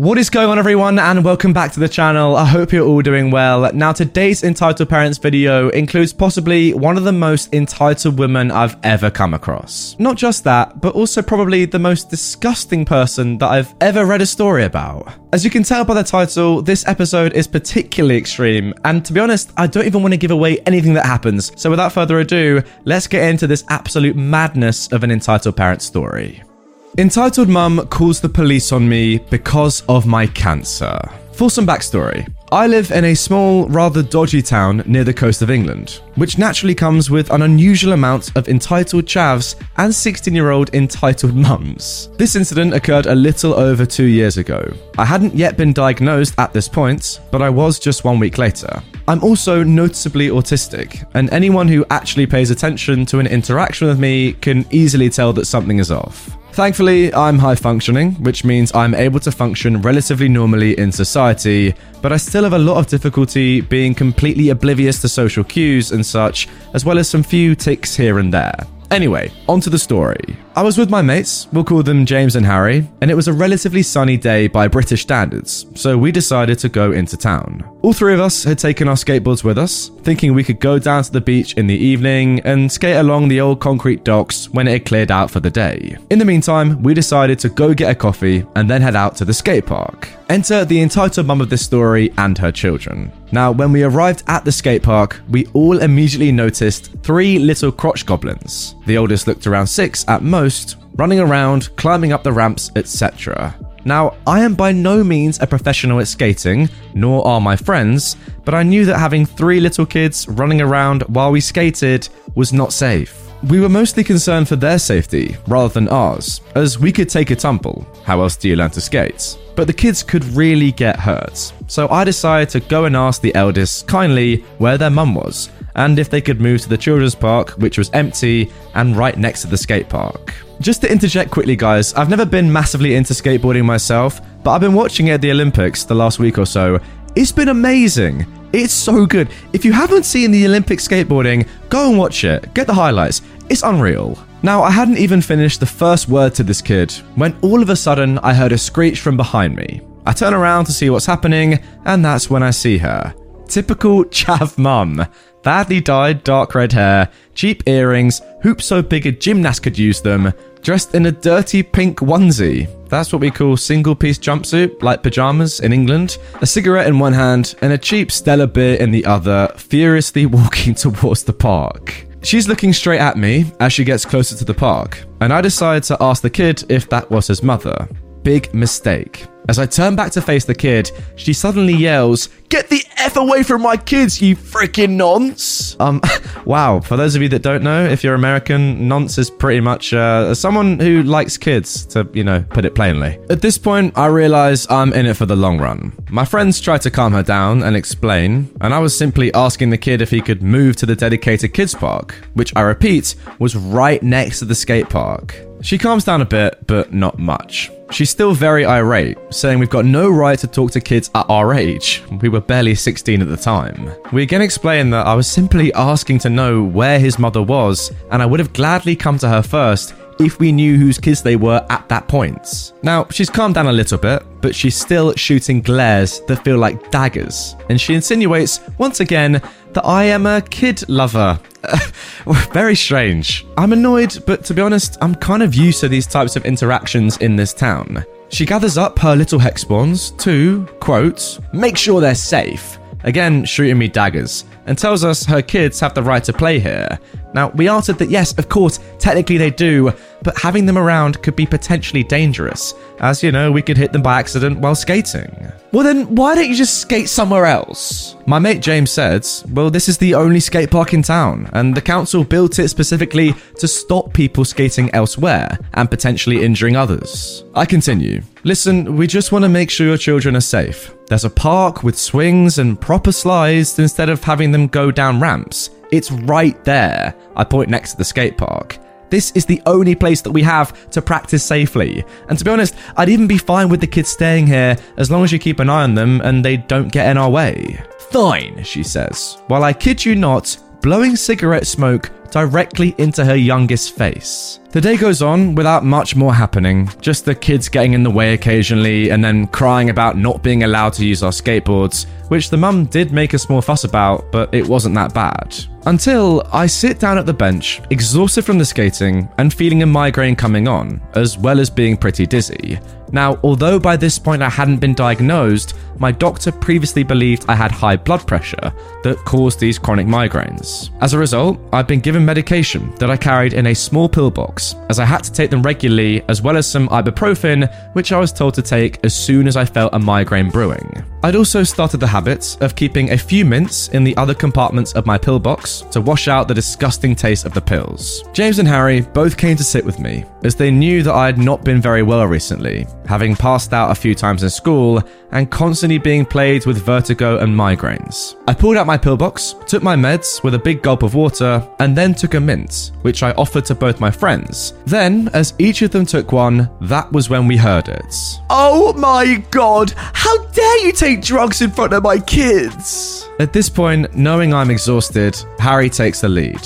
What is going on everyone and welcome back to the channel. I hope you're all doing well. Now today's entitled parents video includes possibly one of the most entitled women I've ever come across. Not just that, but also probably the most disgusting person that I've ever read a story about. As you can tell by the title, this episode is particularly extreme and to be honest, I don't even want to give away anything that happens. So without further ado, let's get into this absolute madness of an entitled parent story. Entitled Mum calls the police on me because of my cancer. For some backstory, I live in a small, rather dodgy town near the coast of England, which naturally comes with an unusual amount of entitled chavs and 16 year old entitled mums. This incident occurred a little over two years ago. I hadn't yet been diagnosed at this point, but I was just one week later. I'm also noticeably autistic, and anyone who actually pays attention to an interaction with me can easily tell that something is off. Thankfully, I'm high functioning, which means I'm able to function relatively normally in society, but I still have a lot of difficulty being completely oblivious to social cues and such, as well as some few ticks here and there. Anyway, on to the story. I was with my mates, we'll call them James and Harry, and it was a relatively sunny day by British standards, so we decided to go into town. All three of us had taken our skateboards with us, thinking we could go down to the beach in the evening and skate along the old concrete docks when it had cleared out for the day. In the meantime, we decided to go get a coffee and then head out to the skate park. Enter the entitled mum of this story and her children. Now, when we arrived at the skate park, we all immediately noticed three little crotch goblins. The oldest looked around six at most, running around, climbing up the ramps, etc. Now, I am by no means a professional at skating, nor are my friends, but I knew that having three little kids running around while we skated was not safe. We were mostly concerned for their safety rather than ours, as we could take a tumble. How else do you learn to skate? But the kids could really get hurt. So I decided to go and ask the eldest kindly where their mum was and if they could move to the children's park, which was empty and right next to the skate park. Just to interject quickly, guys, I've never been massively into skateboarding myself, but I've been watching it at the Olympics the last week or so. It's been amazing. It's so good. If you haven't seen the Olympic skateboarding, go and watch it. Get the highlights. It's unreal. Now, I hadn't even finished the first word to this kid when all of a sudden I heard a screech from behind me. I turn around to see what's happening, and that's when I see her. Typical chav mum. Badly dyed dark red hair, cheap earrings, hoops so big a gymnast could use them, dressed in a dirty pink onesie. That's what we call single piece jumpsuit, like pajamas in England. A cigarette in one hand and a cheap Stella beer in the other, furiously walking towards the park. She's looking straight at me as she gets closer to the park, and I decide to ask the kid if that was his mother. Big mistake. As I turn back to face the kid, she suddenly yells, Get the Away from my kids, you freaking nonce! Um, wow, for those of you that don't know, if you're American, nonce is pretty much uh, someone who likes kids, to, you know, put it plainly. At this point, I realize I'm in it for the long run. My friends tried to calm her down and explain, and I was simply asking the kid if he could move to the dedicated kids park, which I repeat was right next to the skate park. She calms down a bit, but not much. She's still very irate, saying we've got no right to talk to kids at our age. We were barely 16 at the time. We again explain that I was simply asking to know where his mother was, and I would have gladly come to her first if we knew whose kids they were at that point. Now, she's calmed down a little bit, but she's still shooting glares that feel like daggers, and she insinuates, once again, that I am a kid lover. Very strange. I'm annoyed, but to be honest, I'm kind of used to these types of interactions in this town. She gathers up her little hexspawns to, quote, make sure they're safe. Again, shooting me daggers. and tells us her kids have the right to play here. Now, we answered that yes, of course, technically they do, but having them around could be potentially dangerous, as you know, we could hit them by accident while skating. Well, then, why don't you just skate somewhere else? My mate James said, Well, this is the only skate park in town, and the council built it specifically to stop people skating elsewhere and potentially injuring others. I continue. Listen, we just want to make sure your children are safe. There's a park with swings and proper slides instead of having them go down ramps. It's right there. I point next to the skate park. This is the only place that we have to practice safely. And to be honest, I'd even be fine with the kids staying here as long as you keep an eye on them and they don't get in our way. Fine, she says, while I kid you not, blowing cigarette smoke directly into her youngest face. The day goes on without much more happening, just the kids getting in the way occasionally and then crying about not being allowed to use our skateboards, which the mum did make a small fuss about, but it wasn't that bad. Until I sit down at the bench, exhausted from the skating and feeling a migraine coming on, as well as being pretty dizzy. Now, although by this point I hadn't been diagnosed, my doctor previously believed I had high blood pressure that caused these chronic migraines. As a result, I've been given medication that I carried in a small pill box, as I had to take them regularly, as well as some ibuprofen, which I was told to take as soon as I felt a migraine brewing. I'd also started the habit of keeping a few mints in the other compartments of my pill box to wash out the disgusting taste of the pills. James and Harry both came to sit with me, as they knew that I had not been very well recently, having passed out a few times in school and constantly being plagued with vertigo and migraines. I pulled out my pill box, took my meds with a big gulp of water, and then took a mint, which I offered to both my friends. Then, as each of them took one, that was when we heard it. Oh my god! How dare you take drugs in front of my kids? At this point, knowing I'm exhausted, Harry takes the lead.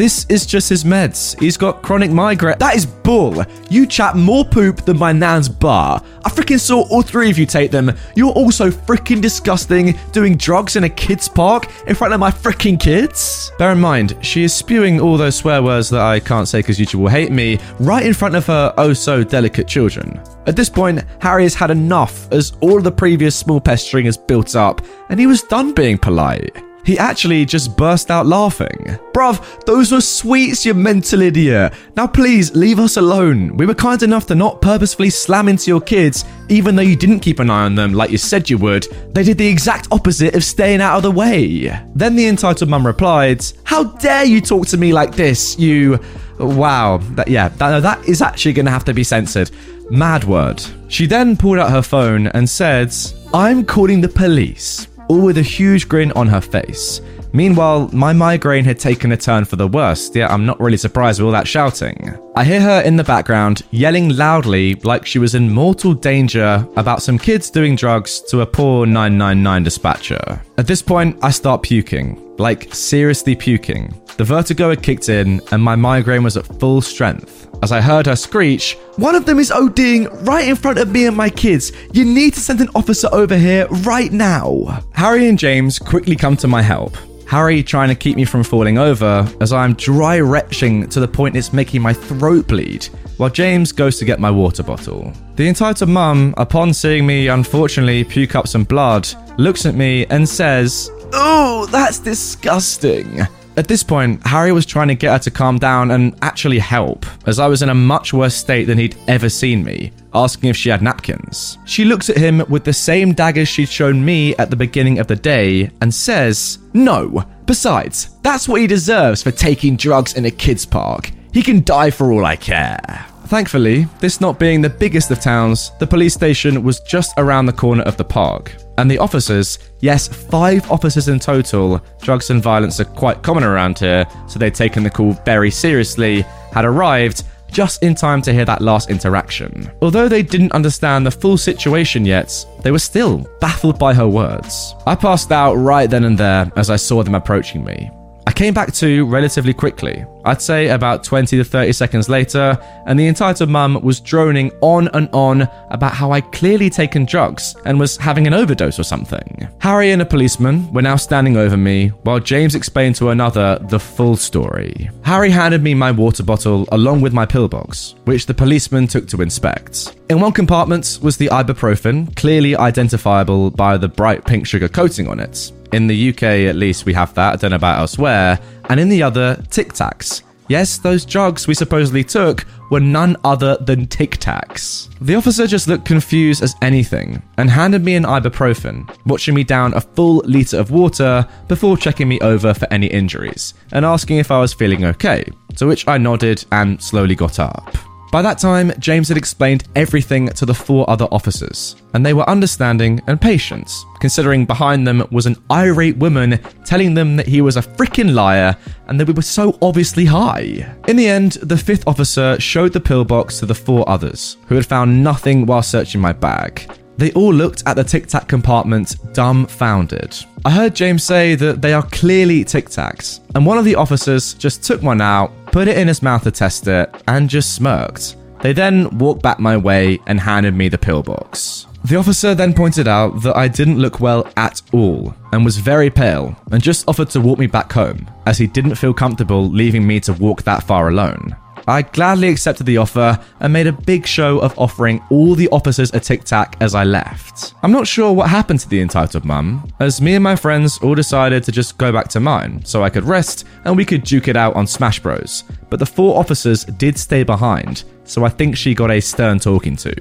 This is just his meds. He's got chronic migraine. That is bull. You chat more poop than my nan's bar. I freaking saw all three of you take them. You're also freaking disgusting doing drugs in a kids' park in front of my freaking kids. Bear in mind, she is spewing all those swear words that I can't say because YouTube will hate me right in front of her oh so delicate children. At this point, Harry has had enough as all the previous small pestering has built up and he was done being polite. He actually just burst out laughing. Bruv, those were sweets, you mental idiot. Now please, leave us alone. We were kind enough to not purposefully slam into your kids, even though you didn't keep an eye on them like you said you would. They did the exact opposite of staying out of the way. Then the entitled mum replied, How dare you talk to me like this, you... Wow, that, yeah, that, that is actually going to have to be censored. Mad word. She then pulled out her phone and said, I'm calling the police all with a huge grin on her face. Meanwhile, my migraine had taken a turn for the worst, yet I'm not really surprised with all that shouting. I hear her in the background yelling loudly like she was in mortal danger about some kids doing drugs to a poor 999 dispatcher. At this point, I start puking, like seriously puking. The vertigo had kicked in and my migraine was at full strength. As I heard her screech, One of them is ODing right in front of me and my kids. You need to send an officer over here right now. Harry and James quickly come to my help. Harry trying to keep me from falling over as I'm dry retching to the point it's making my throat bleed, while James goes to get my water bottle. The entitled mum, upon seeing me unfortunately puke up some blood, looks at me and says, Oh, that's disgusting. At this point, Harry was trying to get her to calm down and actually help, as I was in a much worse state than he'd ever seen me, asking if she had napkins. She looks at him with the same daggers she'd shown me at the beginning of the day and says, No. Besides, that's what he deserves for taking drugs in a kids' park. He can die for all I care. Thankfully, this not being the biggest of towns, the police station was just around the corner of the park. And the officers, yes, five officers in total, drugs and violence are quite common around here, so they'd taken the call very seriously, had arrived just in time to hear that last interaction. Although they didn't understand the full situation yet, they were still baffled by her words. I passed out right then and there as I saw them approaching me. I came back to relatively quickly. I'd say about 20 to 30 seconds later, and the entitled mum was droning on and on about how I'd clearly taken drugs and was having an overdose or something. Harry and a policeman were now standing over me, while James explained to another the full story. Harry handed me my water bottle along with my pill box, which the policeman took to inspect. In one compartment was the ibuprofen, clearly identifiable by the bright pink sugar coating on it. In the UK, at least, we have that. I don't know about elsewhere. And in the other, Tic Tacs. Yes, those drugs we supposedly took were none other than Tic Tacs. The officer just looked confused as anything and handed me an ibuprofen, watching me down a full litre of water before checking me over for any injuries and asking if I was feeling okay, to which I nodded and slowly got up. By that time, James had explained everything to the four other officers, and they were understanding and patient, considering behind them was an irate woman telling them that he was a freaking liar and that we were so obviously high. In the end, the fifth officer showed the pillbox to the four others, who had found nothing while searching my bag. They all looked at the Tic Tac compartment dumbfounded. I heard James say that they are clearly Tic Tacs, and one of the officers just took one out, put it in his mouth to test it, and just smirked. They then walked back my way and handed me the pillbox. The officer then pointed out that I didn't look well at all and was very pale and just offered to walk me back home as he didn't feel comfortable leaving me to walk that far alone. I gladly accepted the offer and made a big show of offering all the officers a tic tac as I left. I'm not sure what happened to the entitled mum, as me and my friends all decided to just go back to mine so I could rest and we could duke it out on Smash Bros. But the four officers did stay behind, so I think she got a stern talking to.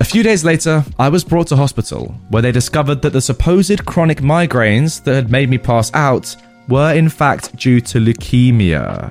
A few days later, I was brought to hospital where they discovered that the supposed chronic migraines that had made me pass out were in fact due to leukemia.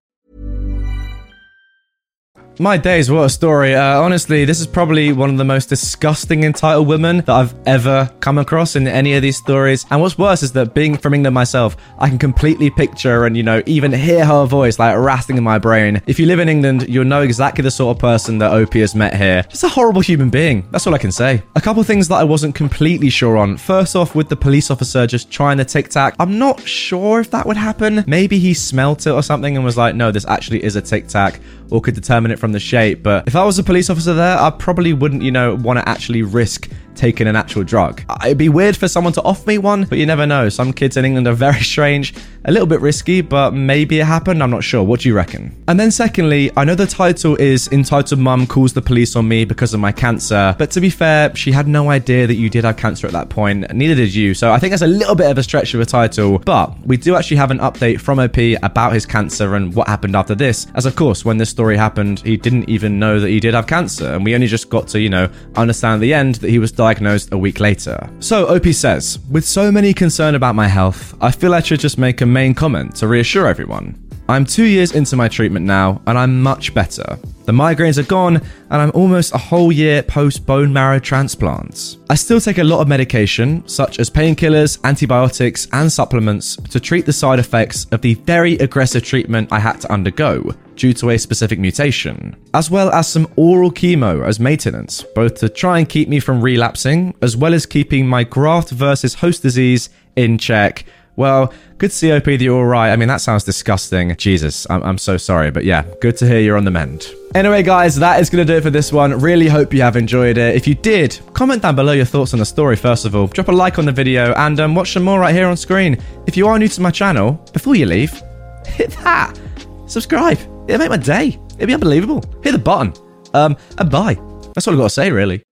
My days, what a story. Uh, honestly, this is probably one of the most disgusting entitled women that I've ever come across in any of these stories. And what's worse is that being from England myself, I can completely picture and, you know, even hear her voice like rattling in my brain. If you live in England, you'll know exactly the sort of person that OP has met here. Just a horrible human being. That's all I can say. A couple things that I wasn't completely sure on. First off, with the police officer just trying to tic tac, I'm not sure if that would happen. Maybe he smelt it or something and was like, no, this actually is a tic tac, or could determine it from the shape. But if I was a police officer there, I probably wouldn't, you know, want to actually risk taking an actual drug. It'd be weird for someone to offer me one, but you never know. Some kids in England are very strange, a little bit risky, but maybe it happened. I'm not sure. What do you reckon? And then, secondly, I know the title is Entitled Mum Calls the Police on Me Because of My Cancer, but to be fair, she had no idea that you did have cancer at that point, neither did you. So I think that's a little bit of a stretch of a title, but we do actually have an update from OP about his cancer and what happened after this. As of course, when this story happened, he didn't even know that he did have cancer, and we only just got to, you know, understand the end that he was diagnosed a week later. So OP says, with so many concern about my health, I feel I should just make a main comment to reassure everyone. I'm two years into my treatment now, and I'm much better. The migraines are gone, and I'm almost a whole year post bone marrow transplant. I still take a lot of medication, such as painkillers, antibiotics, and supplements, to treat the side effects of the very aggressive treatment I had to undergo due to a specific mutation, as well as some oral chemo as maintenance, both to try and keep me from relapsing, as well as keeping my graft versus host disease in check well, good COP that you're all right. I mean, that sounds disgusting. Jesus, I'm, I'm so sorry. But yeah, good to hear you're on the mend. Anyway, guys, that is going to do it for this one. Really hope you have enjoyed it. If you did, comment down below your thoughts on the story, first of all. Drop a like on the video and um, watch some more right here on screen. If you are new to my channel, before you leave, hit that. Subscribe. It'll make my day. It'll be unbelievable. Hit the button. Um, and bye. That's all I've got to say, really.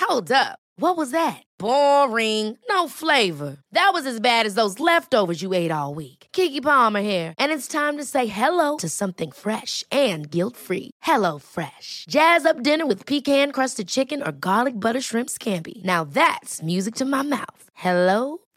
Hold up. What was that? Boring. No flavor. That was as bad as those leftovers you ate all week. Keke Palmer here, and it's time to say hello to something fresh and guilt-free. Hello Fresh. Jazz up dinner with pecan-crusted chicken or garlic butter shrimp scampi. Now that's music to my mouth. Hello